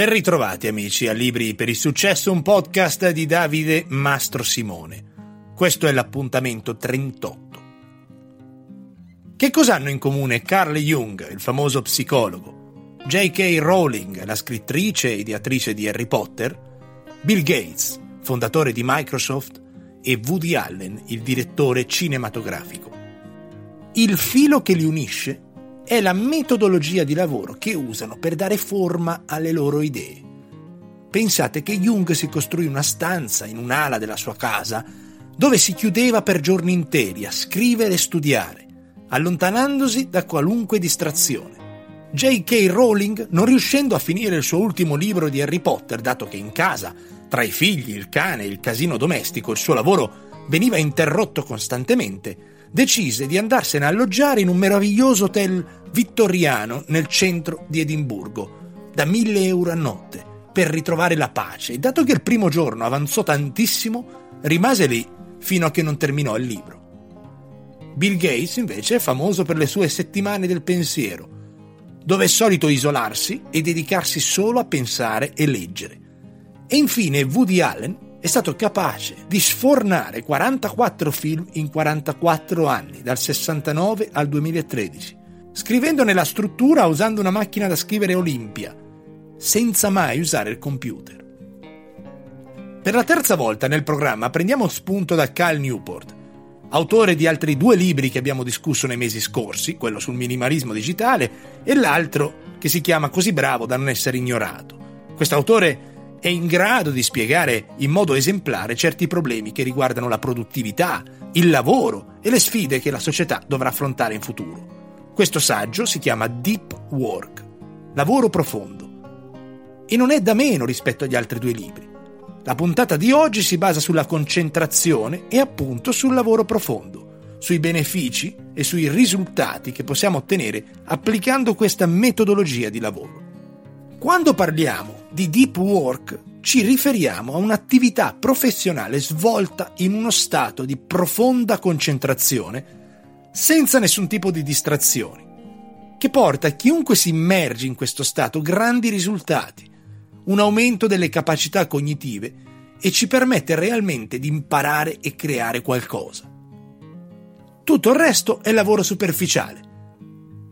Ben ritrovati amici a Libri per il Successo, un podcast di Davide Mastro Simone. Questo è l'appuntamento 38. Che cosa hanno in comune Carl Jung, il famoso psicologo, J.K. Rowling, la scrittrice e ideatrice di Harry Potter, Bill Gates, fondatore di Microsoft, e Woody Allen, il direttore cinematografico? Il filo che li unisce è la metodologia di lavoro che usano per dare forma alle loro idee. Pensate che Jung si costruì una stanza in un'ala della sua casa dove si chiudeva per giorni interi a scrivere e studiare, allontanandosi da qualunque distrazione. J.K. Rowling, non riuscendo a finire il suo ultimo libro di Harry Potter, dato che in casa, tra i figli, il cane e il casino domestico, il suo lavoro veniva interrotto costantemente, decise di andarsene a alloggiare in un meraviglioso hotel vittoriano nel centro di Edimburgo, da mille euro a notte, per ritrovare la pace. E dato che il primo giorno avanzò tantissimo, rimase lì fino a che non terminò il libro. Bill Gates invece è famoso per le sue settimane del pensiero, dove è solito isolarsi e dedicarsi solo a pensare e leggere. E infine Woody Allen è stato capace di sfornare 44 film in 44 anni, dal 69 al 2013, scrivendone la struttura usando una macchina da scrivere Olympia, senza mai usare il computer. Per la terza volta nel programma prendiamo spunto da Cal Newport, autore di altri due libri che abbiamo discusso nei mesi scorsi, quello sul minimalismo digitale e l'altro che si chiama Così bravo da non essere ignorato. Quest'autore è in grado di spiegare in modo esemplare certi problemi che riguardano la produttività, il lavoro e le sfide che la società dovrà affrontare in futuro. Questo saggio si chiama Deep Work, lavoro profondo, e non è da meno rispetto agli altri due libri. La puntata di oggi si basa sulla concentrazione e appunto sul lavoro profondo, sui benefici e sui risultati che possiamo ottenere applicando questa metodologia di lavoro. Quando parliamo di deep work ci riferiamo a un'attività professionale svolta in uno stato di profonda concentrazione senza nessun tipo di distrazioni, che porta a chiunque si immerge in questo stato grandi risultati, un aumento delle capacità cognitive e ci permette realmente di imparare e creare qualcosa. Tutto il resto è lavoro superficiale.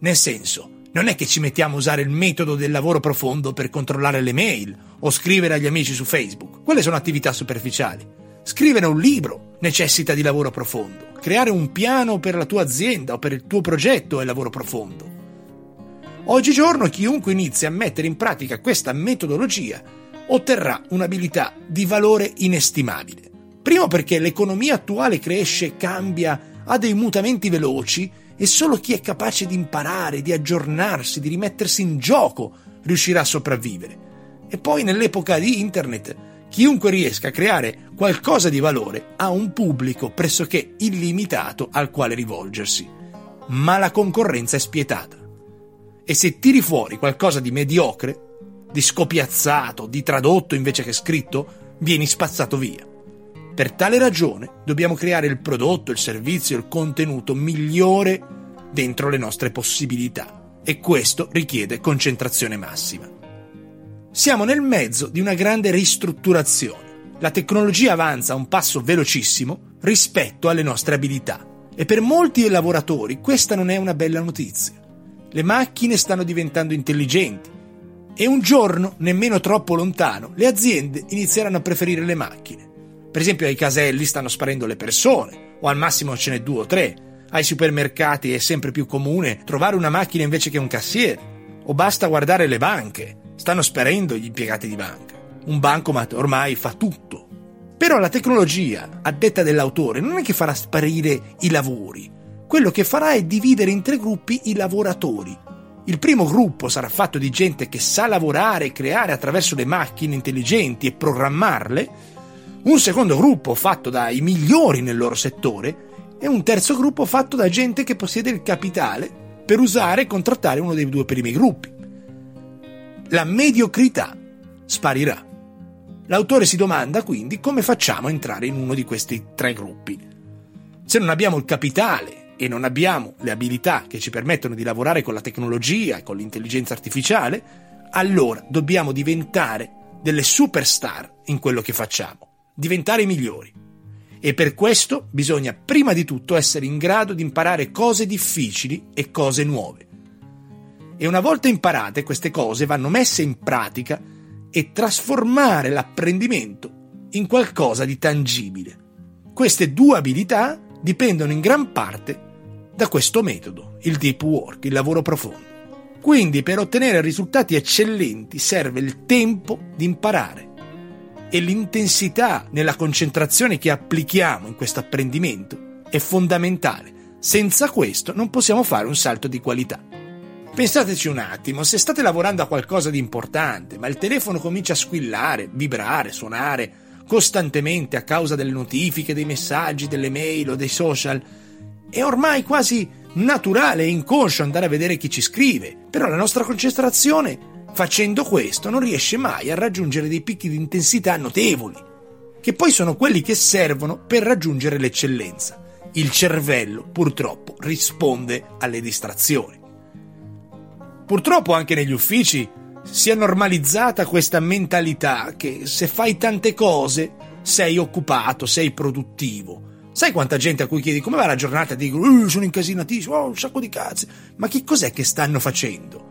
Nel senso, non è che ci mettiamo a usare il metodo del lavoro profondo per controllare le mail o scrivere agli amici su Facebook. Quelle sono attività superficiali. Scrivere un libro necessita di lavoro profondo. Creare un piano per la tua azienda o per il tuo progetto è lavoro profondo. Oggigiorno chiunque inizi a mettere in pratica questa metodologia otterrà un'abilità di valore inestimabile. Primo perché l'economia attuale cresce, cambia, ha dei mutamenti veloci e solo chi è capace di imparare, di aggiornarsi, di rimettersi in gioco riuscirà a sopravvivere. E poi nell'epoca di Internet, chiunque riesca a creare qualcosa di valore ha un pubblico pressoché illimitato al quale rivolgersi. Ma la concorrenza è spietata. E se tiri fuori qualcosa di mediocre, di scopiazzato, di tradotto invece che scritto, vieni spazzato via. Per tale ragione dobbiamo creare il prodotto, il servizio, il contenuto migliore dentro le nostre possibilità e questo richiede concentrazione massima. Siamo nel mezzo di una grande ristrutturazione. La tecnologia avanza a un passo velocissimo rispetto alle nostre abilità e per molti lavoratori questa non è una bella notizia. Le macchine stanno diventando intelligenti e un giorno, nemmeno troppo lontano, le aziende inizieranno a preferire le macchine. Per esempio ai caselli stanno sparendo le persone, o al massimo ce n'è due o tre. Ai supermercati è sempre più comune trovare una macchina invece che un cassiere. O basta guardare le banche, stanno sparendo gli impiegati di banca. Un bancomat ormai fa tutto. Però la tecnologia, a detta dell'autore, non è che farà sparire i lavori. Quello che farà è dividere in tre gruppi i lavoratori. Il primo gruppo sarà fatto di gente che sa lavorare e creare attraverso le macchine intelligenti e programmarle, un secondo gruppo fatto dai migliori nel loro settore e un terzo gruppo fatto da gente che possiede il capitale per usare e contrattare uno dei due primi gruppi. La mediocrità sparirà. L'autore si domanda quindi come facciamo a entrare in uno di questi tre gruppi. Se non abbiamo il capitale e non abbiamo le abilità che ci permettono di lavorare con la tecnologia e con l'intelligenza artificiale, allora dobbiamo diventare delle superstar in quello che facciamo, diventare migliori. E per questo bisogna prima di tutto essere in grado di imparare cose difficili e cose nuove. E una volta imparate queste cose vanno messe in pratica e trasformare l'apprendimento in qualcosa di tangibile. Queste due abilità dipendono in gran parte da questo metodo, il deep work, il lavoro profondo. Quindi per ottenere risultati eccellenti serve il tempo di imparare e l'intensità nella concentrazione che applichiamo in questo apprendimento è fondamentale. Senza questo non possiamo fare un salto di qualità. Pensateci un attimo, se state lavorando a qualcosa di importante, ma il telefono comincia a squillare, vibrare, suonare costantemente a causa delle notifiche, dei messaggi, delle mail o dei social, è ormai quasi naturale e inconscio andare a vedere chi ci scrive, però la nostra concentrazione facendo questo non riesce mai a raggiungere dei picchi di intensità notevoli, che poi sono quelli che servono per raggiungere l'eccellenza. Il cervello purtroppo risponde alle distrazioni. Purtroppo anche negli uffici si è normalizzata questa mentalità che se fai tante cose sei occupato, sei produttivo. Sai quanta gente a cui chiedi come va la giornata e dicono uh, sono incasinatissimo, ho un sacco di cazzi. Ma che cos'è che stanno facendo?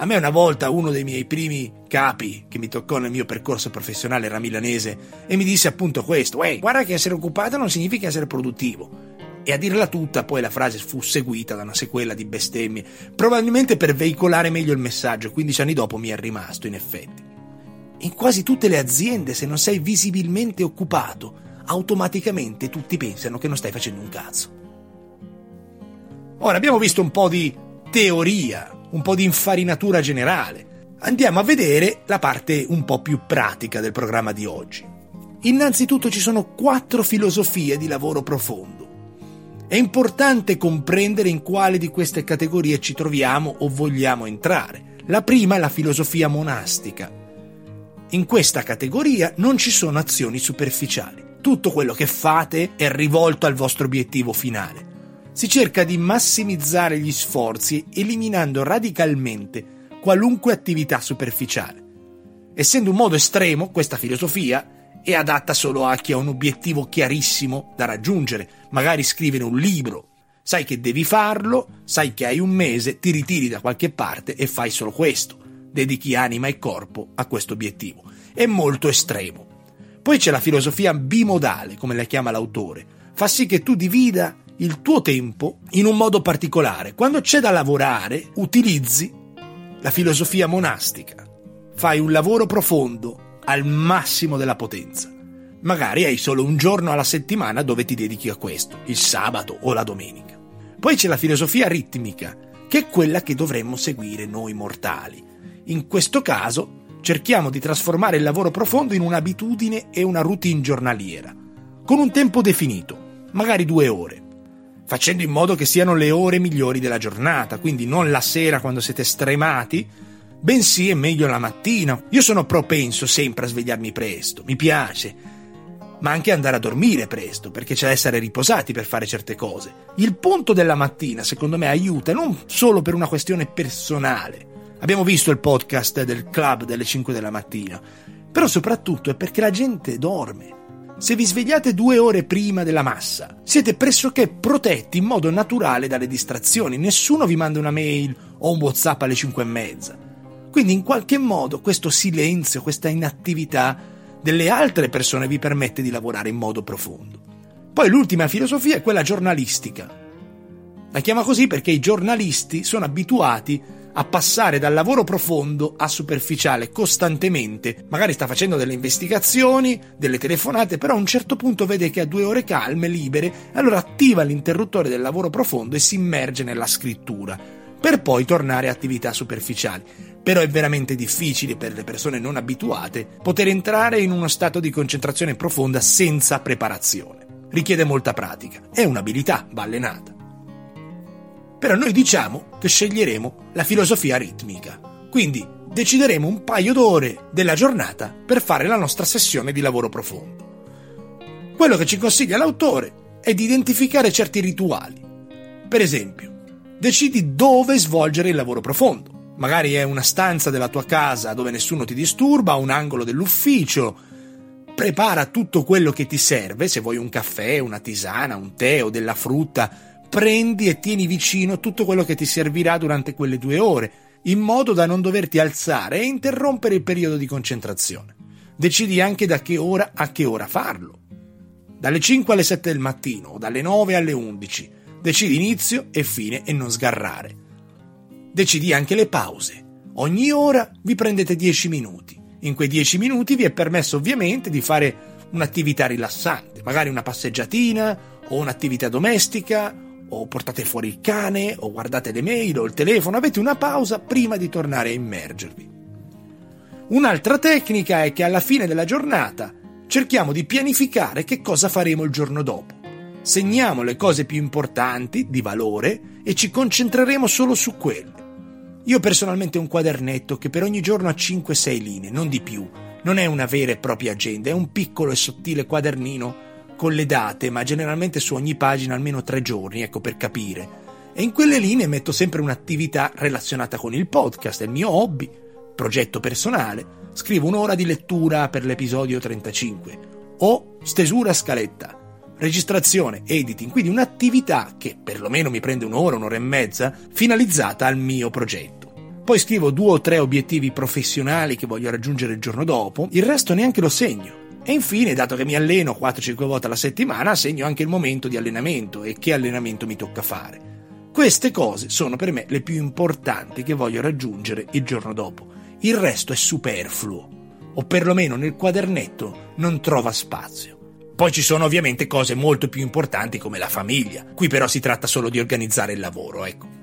A me una volta uno dei miei primi capi che mi toccò nel mio percorso professionale era milanese e mi disse appunto questo, Ehi, guarda che essere occupato non significa essere produttivo. E a dirla tutta poi la frase fu seguita da una sequela di bestemmie, probabilmente per veicolare meglio il messaggio, 15 anni dopo mi è rimasto in effetti. In quasi tutte le aziende se non sei visibilmente occupato automaticamente tutti pensano che non stai facendo un cazzo. Ora abbiamo visto un po' di teoria, un po' di infarinatura generale. Andiamo a vedere la parte un po' più pratica del programma di oggi. Innanzitutto ci sono quattro filosofie di lavoro profondo. È importante comprendere in quale di queste categorie ci troviamo o vogliamo entrare. La prima è la filosofia monastica. In questa categoria non ci sono azioni superficiali tutto quello che fate è rivolto al vostro obiettivo finale. Si cerca di massimizzare gli sforzi eliminando radicalmente qualunque attività superficiale. Essendo un modo estremo, questa filosofia è adatta solo a chi ha un obiettivo chiarissimo da raggiungere, magari scrivere un libro. Sai che devi farlo, sai che hai un mese, ti ritiri da qualche parte e fai solo questo. Dedichi anima e corpo a questo obiettivo. È molto estremo. Poi c'è la filosofia bimodale, come la chiama l'autore. Fa sì che tu divida il tuo tempo in un modo particolare. Quando c'è da lavorare, utilizzi la filosofia monastica. Fai un lavoro profondo al massimo della potenza. Magari hai solo un giorno alla settimana dove ti dedichi a questo, il sabato o la domenica. Poi c'è la filosofia ritmica, che è quella che dovremmo seguire noi mortali. In questo caso cerchiamo di trasformare il lavoro profondo in un'abitudine e una routine giornaliera, con un tempo definito, magari due ore, facendo in modo che siano le ore migliori della giornata, quindi non la sera quando siete stremati, bensì è meglio la mattina. Io sono propenso sempre a svegliarmi presto, mi piace, ma anche andare a dormire presto, perché c'è da essere riposati per fare certe cose. Il punto della mattina, secondo me, aiuta non solo per una questione personale, Abbiamo visto il podcast del club delle 5 della mattina, però soprattutto è perché la gente dorme. Se vi svegliate due ore prima della massa, siete pressoché protetti in modo naturale dalle distrazioni, nessuno vi manda una mail o un WhatsApp alle 5 e mezza. Quindi in qualche modo questo silenzio, questa inattività delle altre persone vi permette di lavorare in modo profondo. Poi l'ultima filosofia è quella giornalistica. La chiama così perché i giornalisti sono abituati a passare dal lavoro profondo a superficiale costantemente. Magari sta facendo delle investigazioni, delle telefonate, però a un certo punto vede che ha due ore calme, libere, allora attiva l'interruttore del lavoro profondo e si immerge nella scrittura, per poi tornare a attività superficiali. Però è veramente difficile per le persone non abituate poter entrare in uno stato di concentrazione profonda senza preparazione. Richiede molta pratica, è un'abilità, va allenata. Però noi diciamo che sceglieremo la filosofia ritmica. Quindi decideremo un paio d'ore della giornata per fare la nostra sessione di lavoro profondo. Quello che ci consiglia l'autore è di identificare certi rituali. Per esempio, decidi dove svolgere il lavoro profondo. Magari è una stanza della tua casa dove nessuno ti disturba, un angolo dell'ufficio. Prepara tutto quello che ti serve, se vuoi un caffè, una tisana, un tè o della frutta, prendi e tieni vicino tutto quello che ti servirà durante quelle due ore, in modo da non doverti alzare e interrompere il periodo di concentrazione. Decidi anche da che ora a che ora farlo. Dalle 5 alle 7 del mattino o dalle 9 alle 11. Decidi inizio e fine e non sgarrare. Decidi anche le pause. Ogni ora vi prendete 10 minuti. In quei 10 minuti vi è permesso ovviamente di fare un'attività rilassante, magari una passeggiatina o un'attività domestica o portate fuori il cane o guardate le mail o il telefono, avete una pausa prima di tornare a immergervi. Un'altra tecnica è che alla fine della giornata cerchiamo di pianificare che cosa faremo il giorno dopo. Segniamo le cose più importanti, di valore, e ci concentreremo solo su quelle. Io personalmente ho un quadernetto che per ogni giorno ha 5-6 linee, non di più. Non è una vera e propria agenda, è un piccolo e sottile quadernino con le date, ma generalmente su ogni pagina almeno tre giorni, ecco per capire. E in quelle linee metto sempre un'attività relazionata con il podcast, il mio hobby, progetto personale. Scrivo un'ora di lettura per l'episodio 35 o stesura scaletta registrazione, editing, quindi un'attività che perlomeno mi prende un'ora, un'ora e mezza, finalizzata al mio progetto. Poi scrivo due o tre obiettivi professionali che voglio raggiungere il giorno dopo, il resto neanche lo segno. E infine, dato che mi alleno 4-5 volte alla settimana, segno anche il momento di allenamento e che allenamento mi tocca fare. Queste cose sono per me le più importanti che voglio raggiungere il giorno dopo. Il resto è superfluo, o perlomeno nel quadernetto non trova spazio. Poi ci sono ovviamente cose molto più importanti come la famiglia. Qui però si tratta solo di organizzare il lavoro, ecco.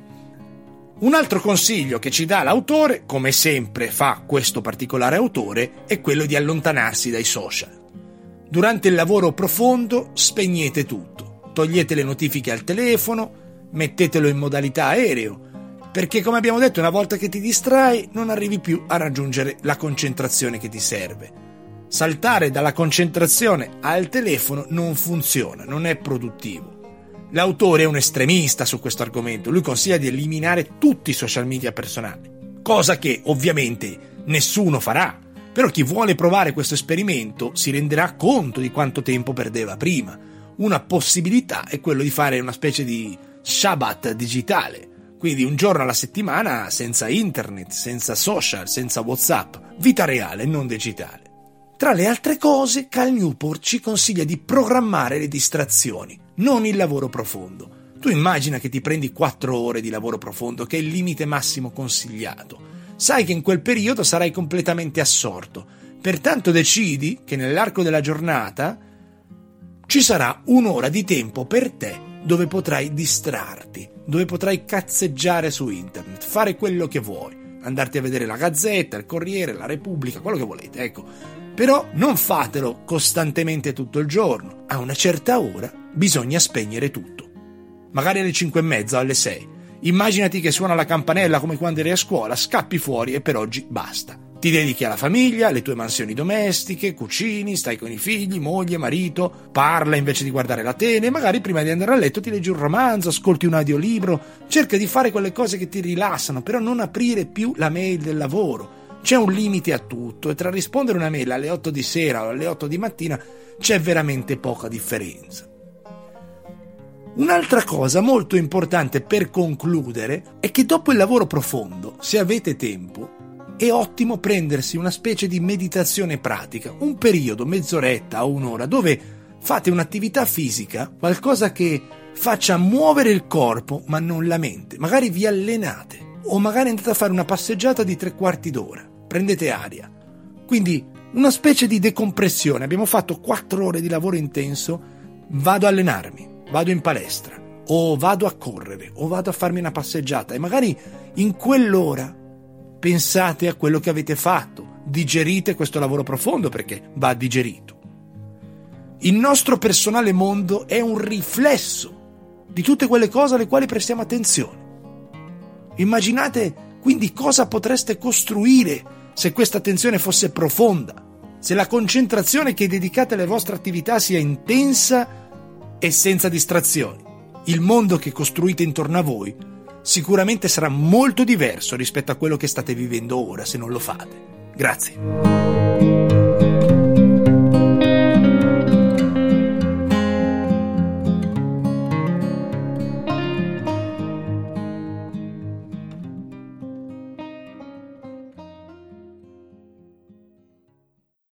Un altro consiglio che ci dà l'autore, come sempre fa questo particolare autore, è quello di allontanarsi dai social. Durante il lavoro profondo spegnete tutto, togliete le notifiche al telefono, mettetelo in modalità aereo, perché come abbiamo detto una volta che ti distrai non arrivi più a raggiungere la concentrazione che ti serve. Saltare dalla concentrazione al telefono non funziona, non è produttivo. L'autore è un estremista su questo argomento, lui consiglia di eliminare tutti i social media personali, cosa che ovviamente nessuno farà, però chi vuole provare questo esperimento si renderà conto di quanto tempo perdeva prima. Una possibilità è quello di fare una specie di Shabbat digitale, quindi un giorno alla settimana senza internet, senza social, senza WhatsApp, vita reale, non digitale. Tra le altre cose, Cal Newport ci consiglia di programmare le distrazioni, non il lavoro profondo. Tu immagina che ti prendi 4 ore di lavoro profondo, che è il limite massimo consigliato. Sai che in quel periodo sarai completamente assorto. Pertanto decidi che nell'arco della giornata ci sarà un'ora di tempo per te dove potrai distrarti, dove potrai cazzeggiare su internet, fare quello che vuoi, andarti a vedere la Gazzetta, il Corriere, la Repubblica, quello che volete, ecco però non fatelo costantemente tutto il giorno. A una certa ora bisogna spegnere tutto. Magari alle 5 e mezza alle 6. Immaginati che suona la campanella come quando eri a scuola, scappi fuori e per oggi basta. Ti dedichi alla famiglia, alle tue mansioni domestiche, cucini, stai con i figli, moglie, marito, parla invece di guardare la tele, magari prima di andare a letto ti leggi un romanzo, ascolti un audiolibro, cerca di fare quelle cose che ti rilassano, però non aprire più la mail del lavoro, c'è un limite a tutto e tra rispondere una mail alle 8 di sera o alle 8 di mattina c'è veramente poca differenza. Un'altra cosa molto importante per concludere è che dopo il lavoro profondo, se avete tempo, è ottimo prendersi una specie di meditazione pratica, un periodo, mezz'oretta o un'ora, dove fate un'attività fisica, qualcosa che faccia muovere il corpo ma non la mente. Magari vi allenate o magari andate a fare una passeggiata di tre quarti d'ora prendete aria. Quindi una specie di decompressione. Abbiamo fatto quattro ore di lavoro intenso, vado a allenarmi, vado in palestra, o vado a correre, o vado a farmi una passeggiata e magari in quell'ora pensate a quello che avete fatto, digerite questo lavoro profondo perché va digerito. Il nostro personale mondo è un riflesso di tutte quelle cose alle quali prestiamo attenzione. Immaginate quindi cosa potreste costruire se questa attenzione fosse profonda, se la concentrazione che dedicate alle vostre attività sia intensa e senza distrazioni, il mondo che costruite intorno a voi sicuramente sarà molto diverso rispetto a quello che state vivendo ora se non lo fate. Grazie.